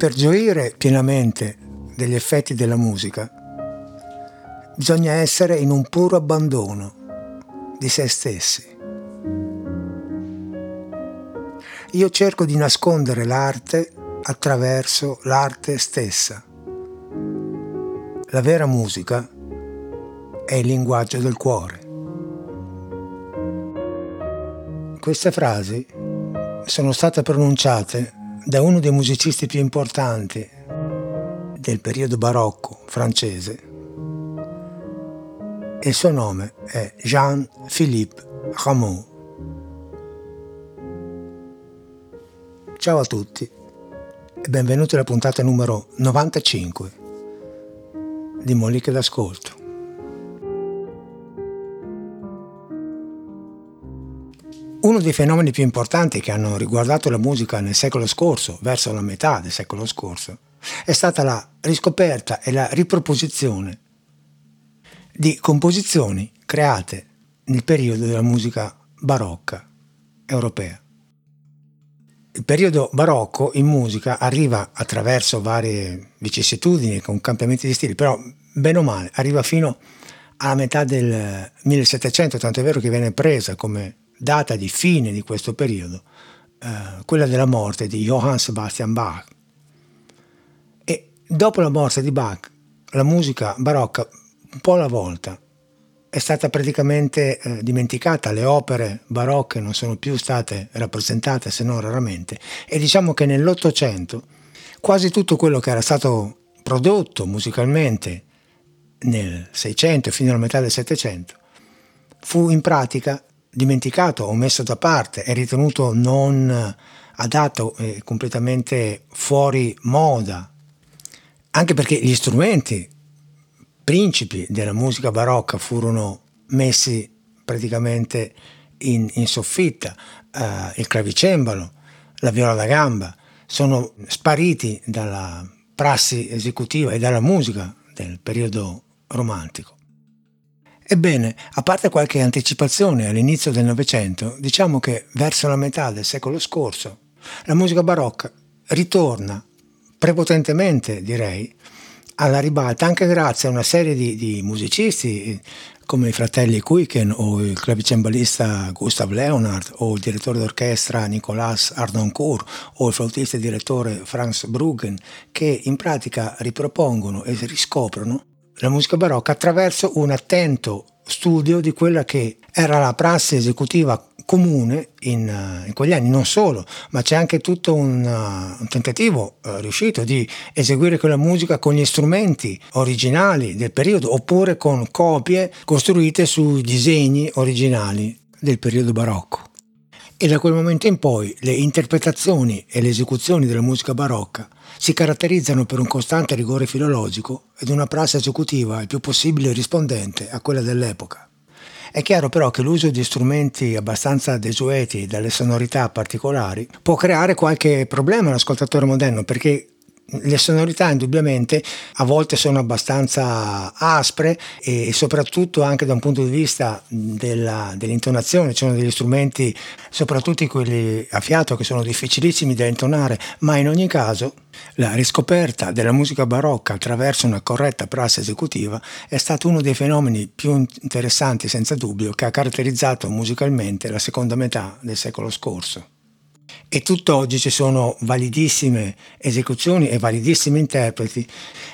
per gioire pienamente degli effetti della musica, bisogna essere in un puro abbandono di se stessi. Io cerco di nascondere l'arte attraverso l'arte stessa. La vera musica è il linguaggio del cuore. Queste frasi sono state pronunciate da uno dei musicisti più importanti del periodo barocco francese il suo nome è Jean-Philippe Rameau. Ciao a tutti e benvenuti alla puntata numero 95 di Moliche d'Ascolto. Uno dei fenomeni più importanti che hanno riguardato la musica nel secolo scorso, verso la metà del secolo scorso, è stata la riscoperta e la riproposizione di composizioni create nel periodo della musica barocca europea. Il periodo barocco in musica arriva attraverso varie vicissitudini con cambiamenti di stili, però bene o male arriva fino alla metà del 1700, tanto è vero che viene presa come data di fine di questo periodo, eh, quella della morte di Johann Sebastian Bach. E dopo la morte di Bach, la musica barocca, un po' alla volta, è stata praticamente eh, dimenticata, le opere barocche non sono più state rappresentate se non raramente e diciamo che nell'Ottocento quasi tutto quello che era stato prodotto musicalmente nel 600 fino alla metà del 700 fu in pratica dimenticato o messo da parte, è ritenuto non adatto e completamente fuori moda, anche perché gli strumenti principi della musica barocca furono messi praticamente in, in soffitta, uh, il clavicembalo, la viola da gamba, sono spariti dalla prassi esecutiva e dalla musica del periodo romantico. Ebbene, a parte qualche anticipazione all'inizio del Novecento, diciamo che verso la metà del secolo scorso la musica barocca ritorna prepotentemente, direi, alla ribalta, anche grazie a una serie di, di musicisti come i fratelli Kuiken o il clavicembalista Gustav Leonard o il direttore d'orchestra Nicolas Ardoncourt o il flautista e direttore Franz Bruggen che in pratica ripropongono e riscoprono la musica barocca attraverso un attento studio di quella che era la prassi esecutiva comune in, uh, in, quegli anni, non solo, ma c'è anche tutto un, uh, un tentativo uh, riuscito di eseguire quella musica con gli strumenti originali del periodo oppure con copie costruite sui disegni originali del periodo barocco. E da quel momento in poi le interpretazioni e le esecuzioni della musica barocca si caratterizzano per un costante rigore filologico ed una prassi esecutiva il più possibile rispondente a quella dell'epoca. È chiaro però che l'uso di strumenti abbastanza desueti e dalle sonorità particolari può creare qualche problema all'ascoltatore moderno perché le sonorità indubbiamente a volte sono abbastanza aspre e soprattutto anche da un punto di vista della, dell'intonazione, ci sono degli strumenti, soprattutto quelli a fiato, che sono difficilissimi da intonare, ma in ogni caso la riscoperta della musica barocca attraverso una corretta prassi esecutiva è stato uno dei fenomeni più interessanti senza dubbio che ha caratterizzato musicalmente la seconda metà del secolo scorso. E tutt'oggi ci sono validissime esecuzioni e validissimi interpreti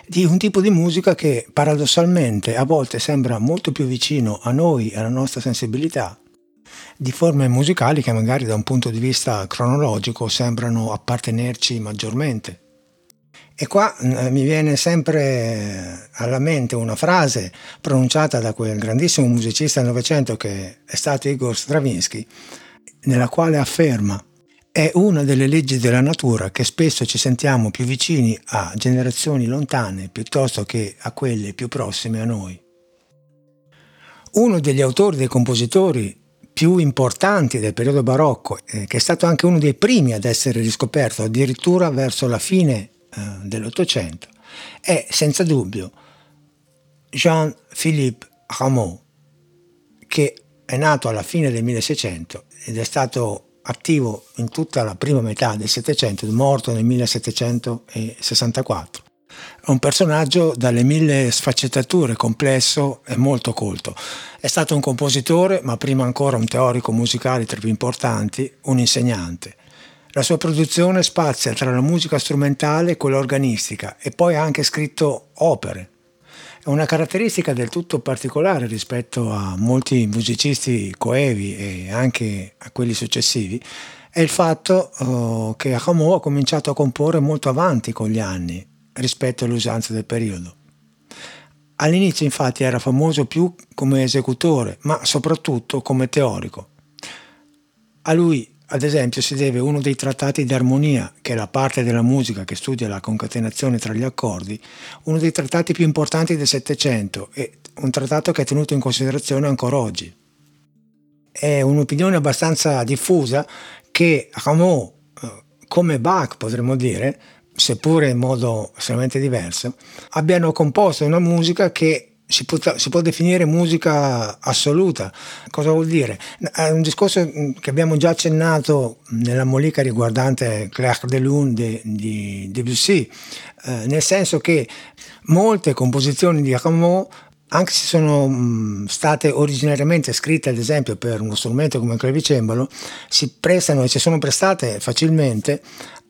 di un tipo di musica che paradossalmente a volte sembra molto più vicino a noi alla nostra sensibilità di forme musicali che magari da un punto di vista cronologico sembrano appartenerci maggiormente. E qua eh, mi viene sempre alla mente una frase pronunciata da quel grandissimo musicista del Novecento che è stato Igor Stravinsky, nella quale afferma è una delle leggi della natura che spesso ci sentiamo più vicini a generazioni lontane piuttosto che a quelle più prossime a noi. Uno degli autori dei compositori più importanti del periodo barocco, eh, che è stato anche uno dei primi ad essere riscoperto addirittura verso la fine eh, dell'Ottocento, è senza dubbio Jean-Philippe Rameau, che è nato alla fine del 1600 ed è stato attivo in tutta la prima metà del Settecento, morto nel 1764. È un personaggio dalle mille sfaccettature, complesso e molto colto. È stato un compositore, ma prima ancora un teorico musicale tra i più importanti, un insegnante. La sua produzione spazia tra la musica strumentale e quella organistica e poi ha anche scritto opere. È una caratteristica del tutto particolare rispetto a molti musicisti coevi e anche a quelli successivi è il fatto uh, che Rameau ha cominciato a comporre molto avanti con gli anni rispetto alle usanze del periodo. All'inizio infatti era famoso più come esecutore, ma soprattutto come teorico. A lui, ad esempio, si deve uno dei trattati di armonia, che è la parte della musica che studia la concatenazione tra gli accordi, uno dei trattati più importanti del Settecento e un trattato che è tenuto in considerazione ancora oggi. È un'opinione abbastanza diffusa che Rameau, eh, come Bach potremmo dire, seppure in modo estremamente diverso, abbiano composto una musica che si può, si può, definire musica assoluta. Cosa vuol dire? È un discorso mm, che abbiamo già accennato nella molica riguardante Claire de Lune di, di Debussy, eh, nel senso che molte composizioni di Rameau anche se sono mh, state originariamente scritte ad esempio per uno strumento come il clavicembalo, si prestano e si sono prestate facilmente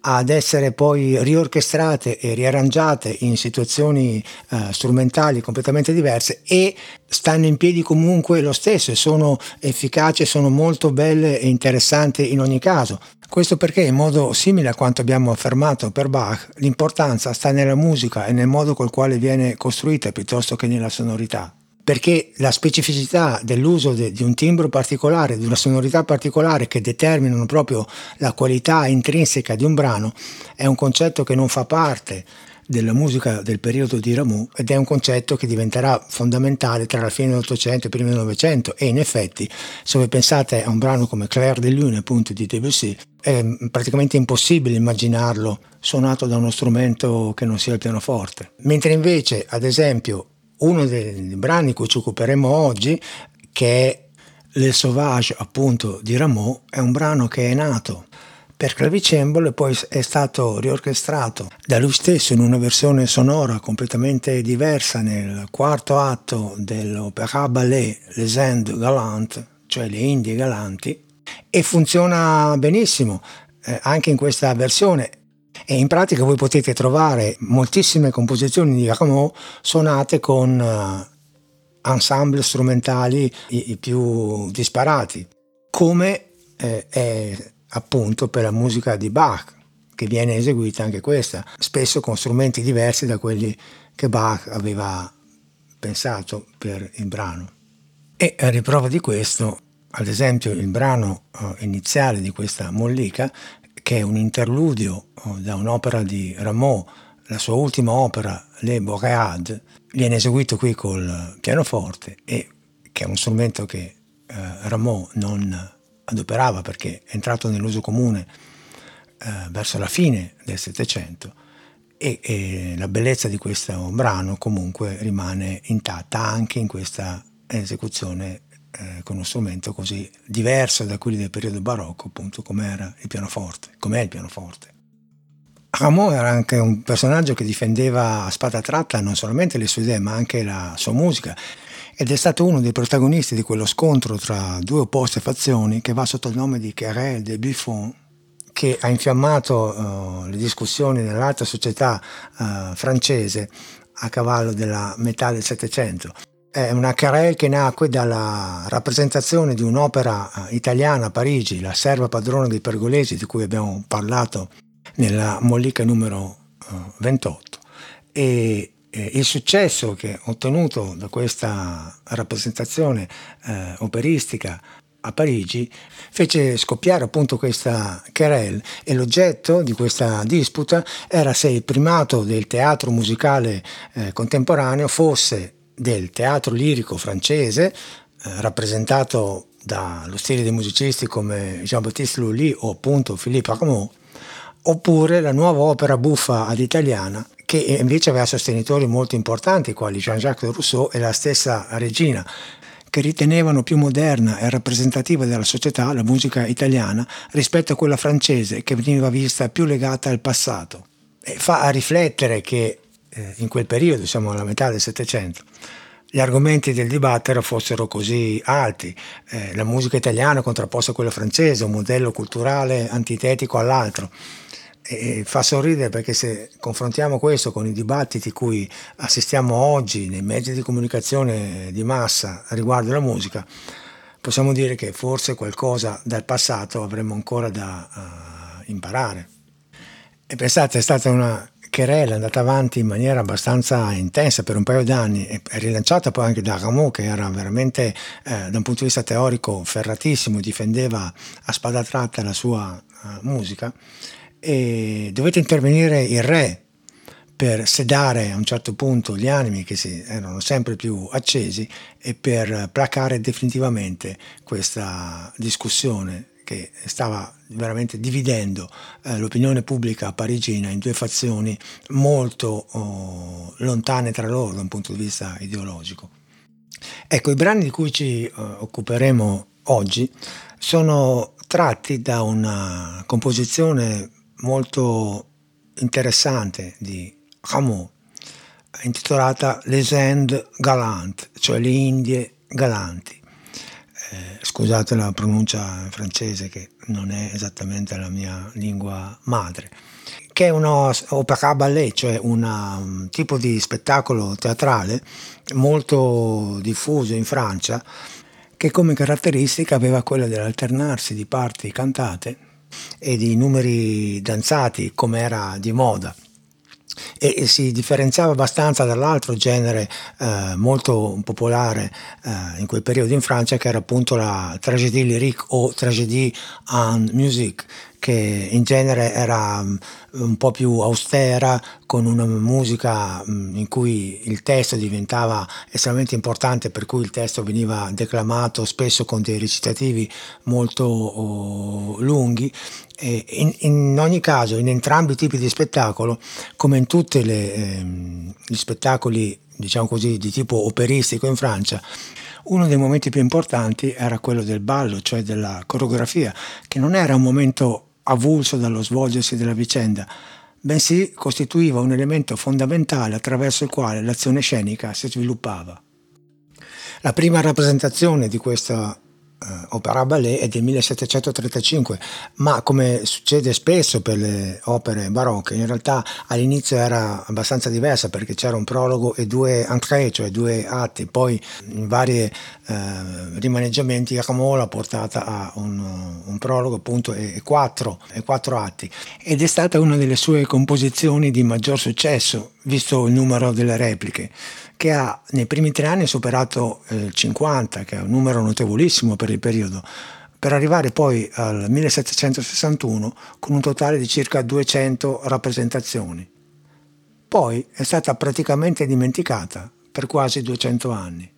ad essere poi riorchestrate e riarrangiate in situazioni eh, strumentali completamente diverse e stanno in piedi comunque lo stesso e sono efficaci, sono molto belle e interessanti in ogni caso. Questo perché, in modo simile a quanto abbiamo affermato per Bach, l'importanza sta nella musica e nel modo col quale viene costruita piuttosto che nella sonorità perché la specificità dell'uso de, di un timbro particolare, di una sonorità particolare che determinano proprio la qualità intrinseca di un brano, è un concetto che non fa parte della musica del periodo di Rameau ed è un concetto che diventerà fondamentale tra la fine dell'Ottocento e i primi del Novecento. E in effetti se voi pensate a un brano come Claire de Lune appunto di Debussy è praticamente impossibile immaginarlo suonato da uno strumento che non sia il pianoforte. Mentre invece ad esempio uno dei brani di cui ci occuperemo oggi, che è Le Sauvage appunto di Rameau, è un brano che è nato per clavicembalo e poi è stato riorchestrato da lui stesso in una versione sonora completamente diversa nel quarto atto dell'opéra ballet Les Indes Galantes, cioè le Indie Galanti, e funziona benissimo eh, anche in questa versione e in pratica voi potete trovare moltissime composizioni di Rameau suonate con uh, ensemble strumentali i, più disparati, come eh, è appunto per la musica di Bach, che viene eseguita anche questa, spesso con strumenti diversi da quelli che Bach aveva pensato per il brano. E a riprova di questo, ad esempio, il brano uh, iniziale di questa mollica che è un interludio oh, da un'opera di Rameau, la sua ultima opera, Le Boreades, viene eseguito qui col pianoforte e che è uno strumento che eh, Rameau non adoperava perché è entrato nell'uso comune eh, verso la fine del Settecento e, e, la bellezza di questo brano comunque rimane intatta anche in questa esecuzione eh, con uno strumento così diverso da quelli del periodo barocco, appunto come era il pianoforte, com'è il pianoforte. Rameau era anche un personaggio che difendeva a spada tratta non solamente le sue idee ma anche la sua musica ed è stato uno dei protagonisti di quello scontro tra due opposte fazioni che va sotto il nome di Querelle de Buffon che ha infiammato uh, le discussioni nell'alta società uh, francese a cavallo della metà del Settecento è una querelle che nacque dalla rappresentazione di un'opera eh, italiana a Parigi, La serva padrona dei pergolesi, di cui abbiamo parlato nella mollica numero 28. Eh, e il successo che ottenuto da questa rappresentazione eh, operistica a Parigi fece scoppiare appunto questa querelle e l'oggetto di questa disputa era se il primato del teatro musicale eh, contemporaneo fosse del teatro lirico francese, eh, rappresentato dallo stile dei musicisti come Jean-Baptiste Lully o appunto Philippe Rameau, oppure la nuova opera buffa ad italiana che invece aveva sostenitori molto importanti quali Jean-Jacques Rousseau e la stessa regina, che ritenevano più moderna e rappresentativa della società la musica italiana rispetto a quella francese che veniva vista più legata al passato. E fa a riflettere che eh, in quel periodo, siamo alla metà del Settecento, gli argomenti del dibattito fossero così alti, eh, la musica italiana contrapposta a quella francese, un modello culturale antitetico all'altro. E fa sorridere perché se confrontiamo questo con i dibattiti cui assistiamo oggi nei mezzi di comunicazione di massa riguardo la musica, possiamo dire che forse qualcosa dal passato avremmo ancora da uh, imparare. E pensate, è stata una querela andata avanti in maniera abbastanza intensa per un paio d'anni e rilanciata poi anche da Rameau che era veramente eh, da un punto di vista teorico ferratissimo, difendeva a spada tratta la sua uh, musica. E dovette intervenire il re per sedare a un certo punto gli animi che si, erano sempre più accesi e per placare definitivamente questa discussione che stava veramente dividendo eh, l'opinione pubblica parigina in due fazioni molto oh, lontane tra loro da un punto di vista ideologico. Ecco, i brani di cui ci eh, occuperemo oggi sono tratti da una composizione molto interessante di Rameau, intitolata Les Indes Galantes, cioè le Indie galanti. Scusate la pronuncia francese che non è esattamente la mia lingua madre, che è un'opera ballet, cioè una, un tipo di spettacolo teatrale molto diffuso in Francia, che come caratteristica aveva quella dell'alternarsi di parti cantate e di numeri danzati come era di moda e si differenziava abbastanza dall'altro genere eh, molto popolare eh, in quel periodo in Francia che era appunto la tragédie lyrique o tragédie en musique che in genere era mm, un po' più austera, con una musica mm, in cui il testo diventava estremamente importante, per cui il testo veniva declamato spesso con dei recitativi molto oh, lunghi. In, in, ogni caso, in entrambi i tipi di spettacolo, come in tutti eh, gli spettacoli diciamo così, di tipo operistico in Francia, uno dei momenti più importanti era quello del ballo, cioè della coreografia, che non era un momento avulso dallo svolgersi della vicenda, bensì costituiva un elemento fondamentale attraverso il quale l'azione scenica si sviluppava. La prima rappresentazione di questa opera ballet è del 1735, ma come succede spesso per le opere barocche, in realtà all'inizio era abbastanza diversa perché c'era un prologo e due entrée, cioè due atti, poi in vari uh, rimaneggiamenti Rameau l'ha portata a un, un prologo appunto e, e, quattro, e quattro atti. Ed è stata una delle sue composizioni di maggior successo, visto il numero delle repliche che ha nei primi tre anni superato eh, il 50, che è un numero notevolissimo per il periodo, per arrivare poi al 1761 con un totale di circa 200 rappresentazioni. Poi è stata praticamente dimenticata per quasi 200 anni.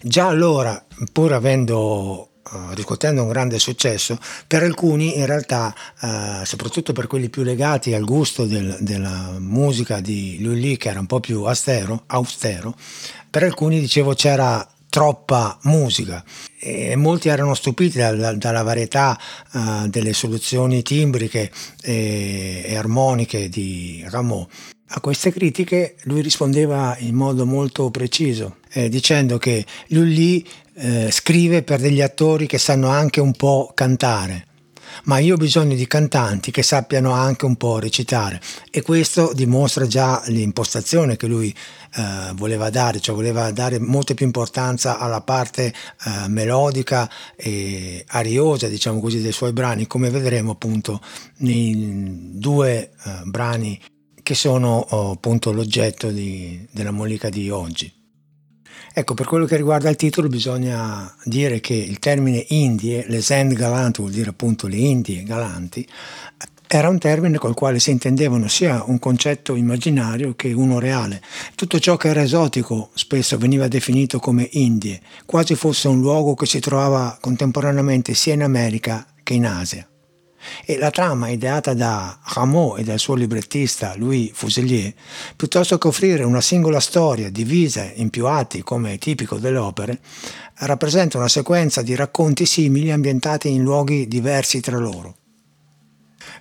Già allora, pur avendo riscuotendo un grande successo, per alcuni in realtà, uh, soprattutto per quelli più legati al gusto del, della musica di Lully, che era un po' più austero, austero, per alcuni dicevo c'era troppa musica e molti erano stupiti dalla, dalla varietà uh, delle soluzioni timbriche e, e armoniche di Rameau. A queste critiche lui rispondeva in modo molto preciso, eh, dicendo che Lully eh, scrive per degli attori che sanno anche un po' cantare, ma io ho bisogno di cantanti che sappiano anche un po' recitare e questo dimostra già l'impostazione che lui eh, voleva dare, cioè voleva dare molta più importanza alla parte eh, melodica e ariosa, diciamo così, dei suoi brani, come vedremo appunto nei due eh, brani che sono oh, appunto l'oggetto di, della mollica di oggi. Ecco, per quello che riguarda il titolo bisogna dire che il termine Indie, les Indes galantes vuol dire appunto le Indie galanti, era un termine col quale si intendevano sia un concetto immaginario che uno reale. Tutto ciò che era esotico spesso veniva definito come Indie, quasi fosse un luogo che si trovava contemporaneamente sia in America che in Asia. E la trama ideata da Rameau e dal suo librettista Louis Fuselier, piuttosto che offrire una singola storia divisa in più atti come è tipico delle opere, rappresenta una sequenza di racconti simili ambientati in luoghi diversi tra loro.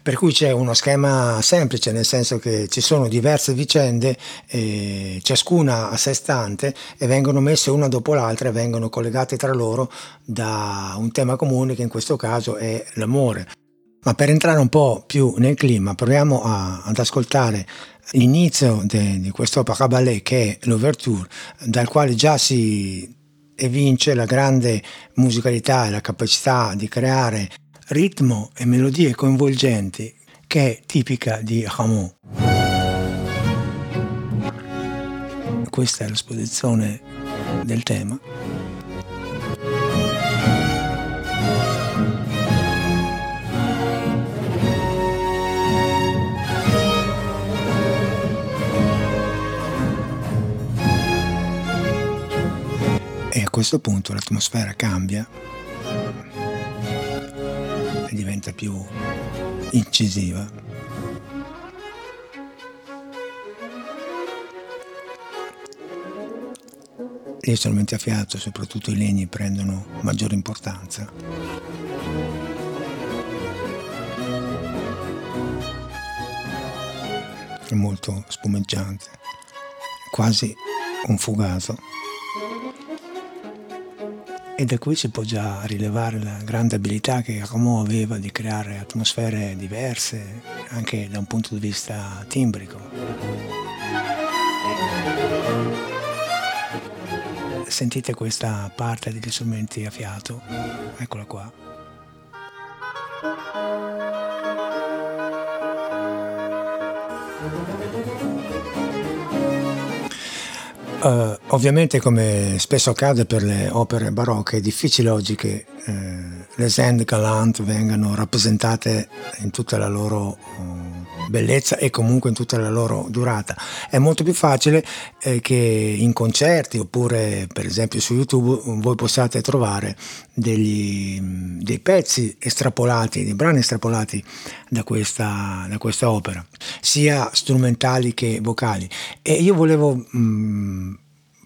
Per cui c'è uno schema semplice, nel senso che ci sono diverse vicende, eh, ciascuna a sé stante, e vengono messe una dopo l'altra e vengono collegate tra loro da un tema comune che in questo caso è l'amore. Ma per entrare un po' più nel clima, proviamo a, ad ascoltare l'inizio di quest'opera ballet che è l'ouverture, dal quale già si evince la grande musicalità e la capacità di creare ritmo e melodie coinvolgenti che è tipica di Rameau. Questa è l'esposizione del tema. Questo punto l'atmosfera cambia e diventa più incisiva. Gli strumenti a fiato, soprattutto i legni, prendono maggiore importanza. È molto spumeggiante, quasi un fugato e da qui si può già rilevare la grande abilità che Rameau aveva di creare atmosfere diverse anche da un punto di vista timbrico. Sentite questa parte degli strumenti a fiato, eccola qua. Uh, ovviamente come spesso accade per le opere barocche è difficile oggi che eh, le scènes galante vengano rappresentate in tutta la loro uh, bellezza e comunque in tutta la loro durata. È molto più facile eh, che in concerti oppure per esempio su YouTube voi possiate trovare degli, dei pezzi estrapolati, dei brani estrapolati da questa, da questa opera, sia strumentali che vocali. E io volevo mh,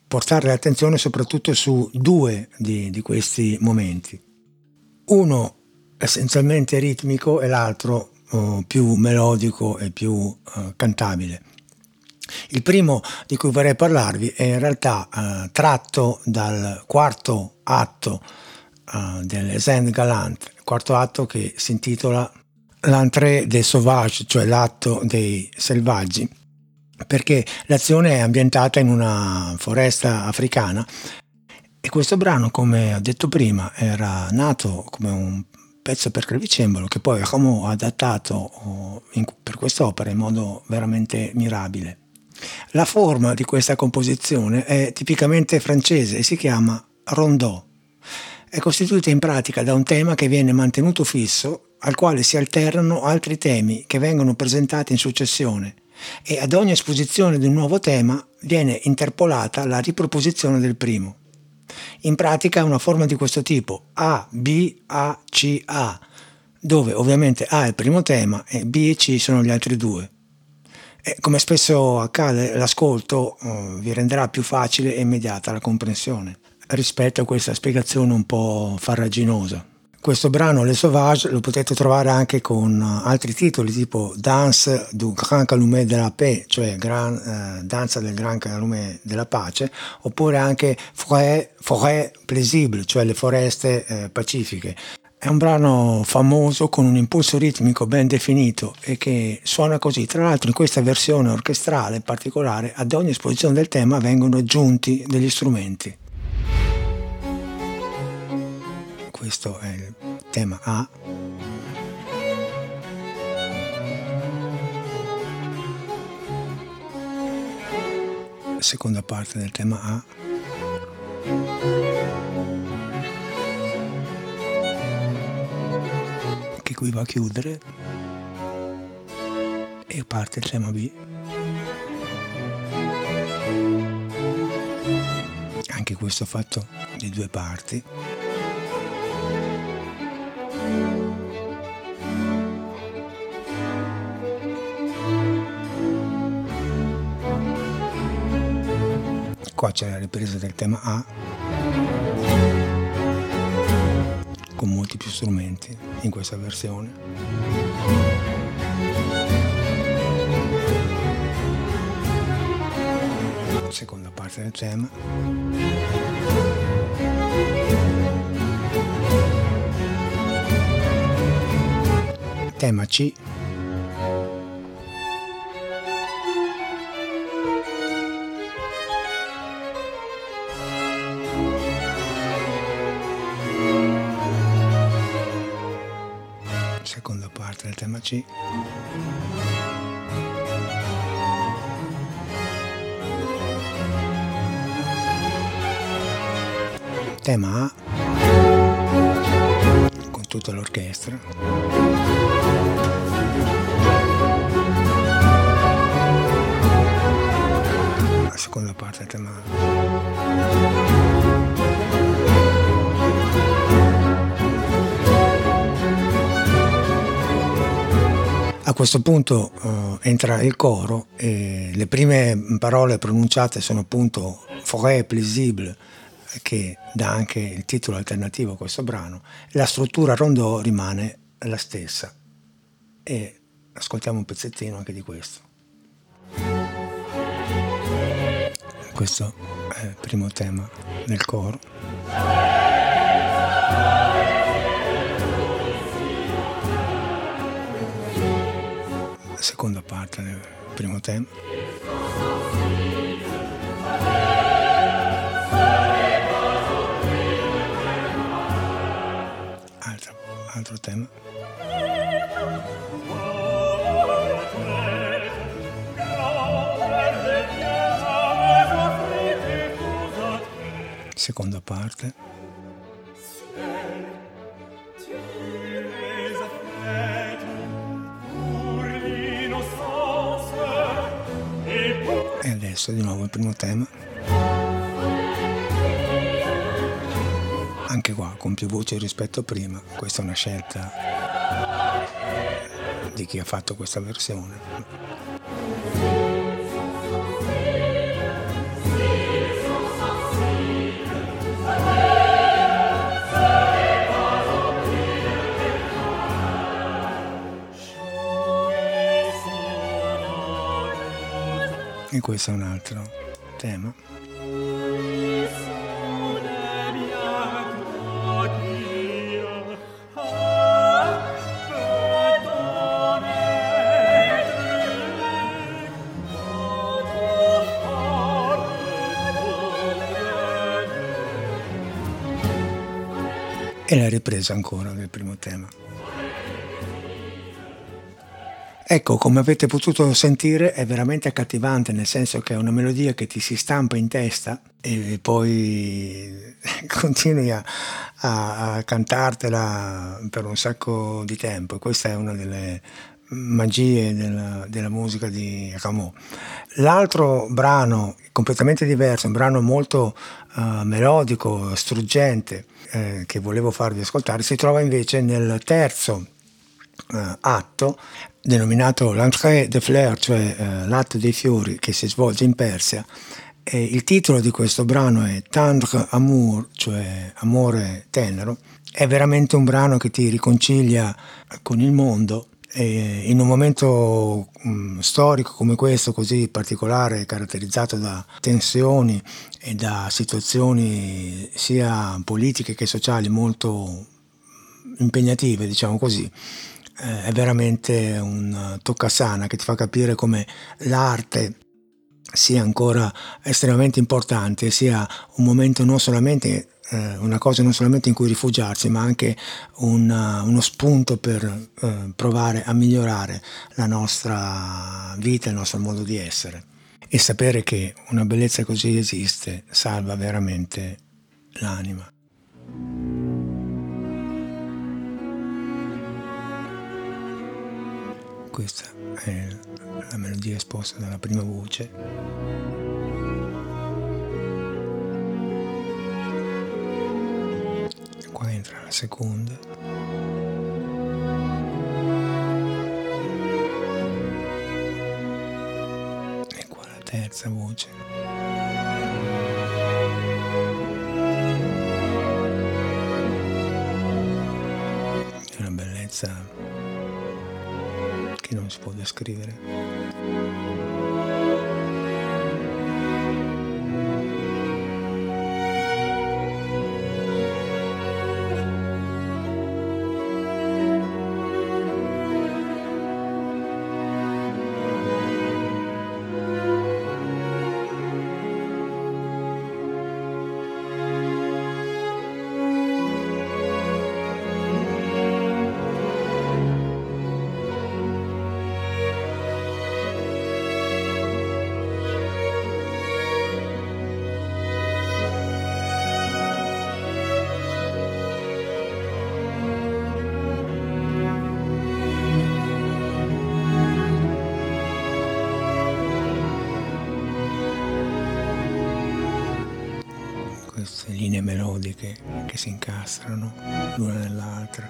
portare l'attenzione soprattutto su due di, di questi momenti. Uno essenzialmente ritmico e l'altro più melodico e più uh, cantabile. Il primo di cui vorrei parlarvi è in realtà uh, tratto dal quarto atto uh, del Zen Galant, quarto atto che si intitola L'entrée des sauvages, cioè l'atto dei selvaggi, perché l'azione è ambientata in una foresta africana e questo brano, come ho detto prima, era nato come un pezzo per clavicembalo che poi Rameau ha adattato oh, in, per quest'opera in modo veramente mirabile. La forma di questa composizione è tipicamente francese e si chiama rondò è costituita in pratica da un tema che viene mantenuto fisso, al quale si alternano altri temi che vengono presentati in successione e ad ogni esposizione di un nuovo tema viene interpolata la riproposizione del primo. In pratica è una forma di questo tipo A, B, A, C, A, dove ovviamente A è il primo tema e B e C sono gli altri due. E come spesso accade, l'ascolto uh, vi renderà più facile e immediata la comprensione rispetto a questa spiegazione un po' farraginosa. Questo brano Le Sauvage lo potete trovare anche con altri titoli tipo Danse du Grand Calumet de la Paix, cioè gran, eh, Danza del Gran Calumet della Pace, oppure anche Forêt, Forêt Plaisible, cioè le foreste eh, pacifiche. È un brano famoso con un impulso ritmico ben definito e che suona così. Tra l'altro in questa versione orchestrale particolare ad ogni esposizione del tema vengono aggiunti degli strumenti. questo è il tema A. Seconda parte del tema A. Che qui va a chiudere. E parte il tema B. Anche questo fatto di due parti. Qua c'è la ripresa del tema A con molti più strumenti in questa versione. Seconda parte del tema. Tema C C. Tema A con tutta l'orchestra. Seconda parte del tema questo punto uh, entra il coro e le prime parole pronunciate sono appunto Forêt plaisible, che dà anche il titolo alternativo a questo brano. La struttura rondò rimane la stessa. E ascoltiamo un pezzettino anche di questo. Questo è il primo tema del coro. Seconda parte del primo tema. Altro, altro tema. Seconda parte. Adesso di nuovo il primo tema. Anche qua con più voci rispetto a prima, questa è una scelta di chi ha fatto questa versione. E questo è un altro tema. E la ripresa ancora del primo tema. Ecco, come avete potuto sentire, è veramente accattivante, nel senso che è una melodia che ti si stampa in testa e poi continui a, a, a cantartela per un sacco di tempo. Questa è una delle magie della, della musica di Rameau. L'altro brano, completamente diverso, un brano molto uh, melodico, struggente, eh, che volevo farvi ascoltare, si trova invece nel terzo uh, atto denominato l'Entrée des Fleurs, cioè uh, l'atto dei fiori che si svolge in Persia. E il titolo di questo brano è Tendre Amour, cioè amore tenero. È veramente un brano che ti riconcilia con il mondo e in un momento um, storico come questo, così particolare, caratterizzato da tensioni e da situazioni sia politiche che sociali molto impegnative, diciamo così, eh, è veramente un toccasana che ti fa capire come l'arte sia ancora estremamente importante, sia un momento non solamente eh, una cosa non solamente in cui rifugiarsi, ma anche un, uno spunto per eh, provare a migliorare la nostra vita, il nostro modo di essere. E sapere che una bellezza così esiste salva veramente l'anima. Questa è la melodia esposta dalla prima voce. Qua entra la seconda. E qua la terza voce. Che non si melodiche che si incastrano l'una nell'altra.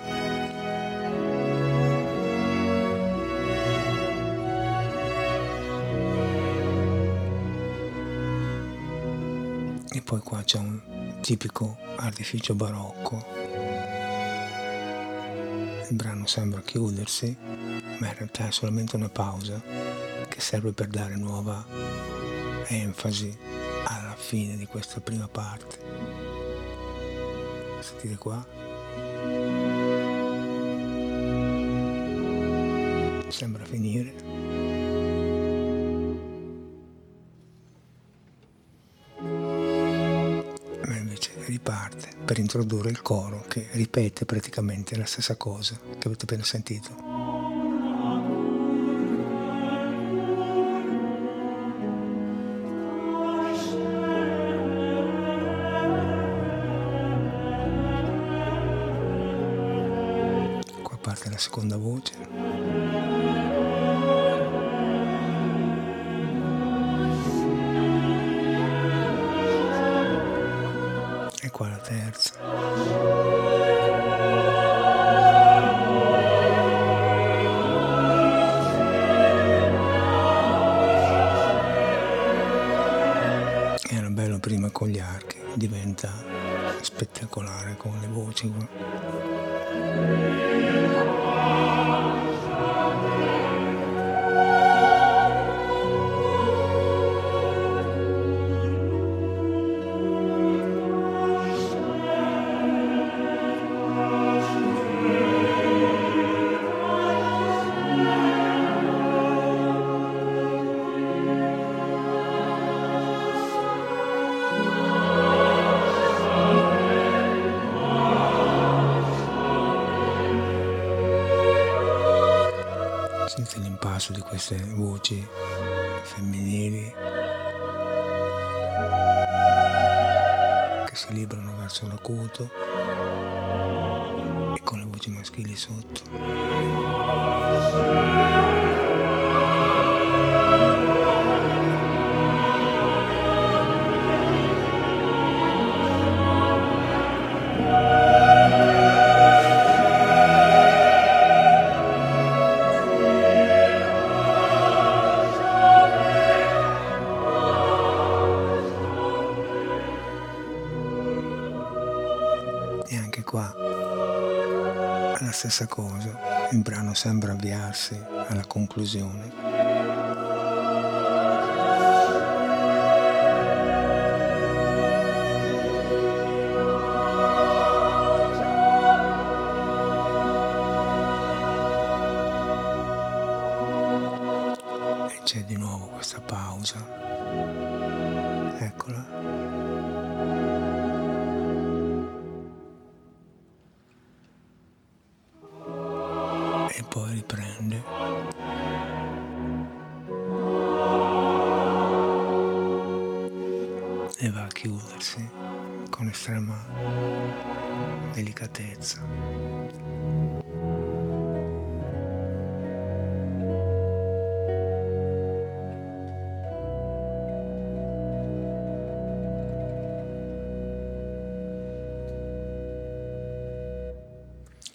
E poi qua c'è un tipico artificio barocco. Il brano sembra chiudersi, ma in realtà è solamente una pausa che serve per dare nuova enfasi alla fine di questa prima parte. Sentite qua. Sembra finire. Ma invece riparte per introdurre il coro che ripete praticamente la stessa cosa che avete appena sentito. Seconda voce. E qua la terza. Era bello prima con gli archi, diventa spettacolare con le voci Amen. Queste voci femminili che si librano verso l'acuto e con le voci maschili sotto. Stessa cosa, il brano sembra avviarsi alla conclusione. E va a chiudersi con estrema delicatezza.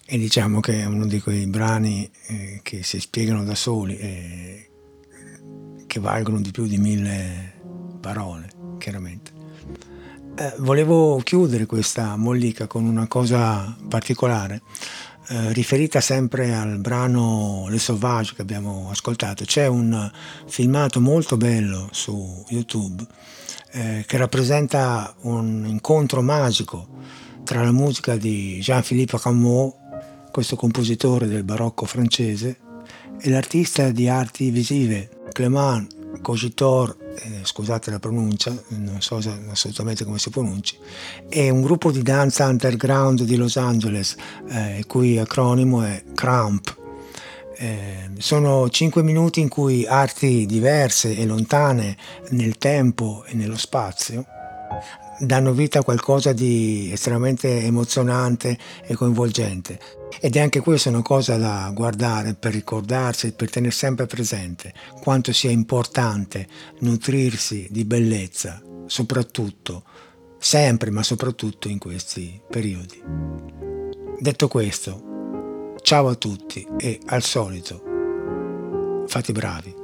E diciamo che è uno di quei brani eh, che si spiegano da soli e che valgono di più di mille parole, chiaramente. Eh, volevo chiudere questa mollica con una cosa particolare. eh, riferita sempre al brano Le Sauvage che abbiamo ascoltato. C'è un filmato molto bello su YouTube eh, che rappresenta un incontro magico tra la musica di Jean-Philippe Rameau, questo compositore del barocco francese, e l'artista di arti visive Clément Cogitor, eh, scusate la pronuncia, non so assolutamente come si pronunci, è un gruppo di danza underground di Los Angeles, eh, il cui acronimo è CRAMP. Eh, sono cinque minuti in cui arti diverse e lontane nel tempo e nello spazio danno vita a qualcosa di estremamente emozionante e coinvolgente. Ed è anche questa una cosa da guardare per ricordarsi, per tenere sempre presente quanto sia importante nutrirsi di bellezza, soprattutto, sempre ma soprattutto in questi periodi. Detto questo, ciao a tutti e al solito, fate bravi.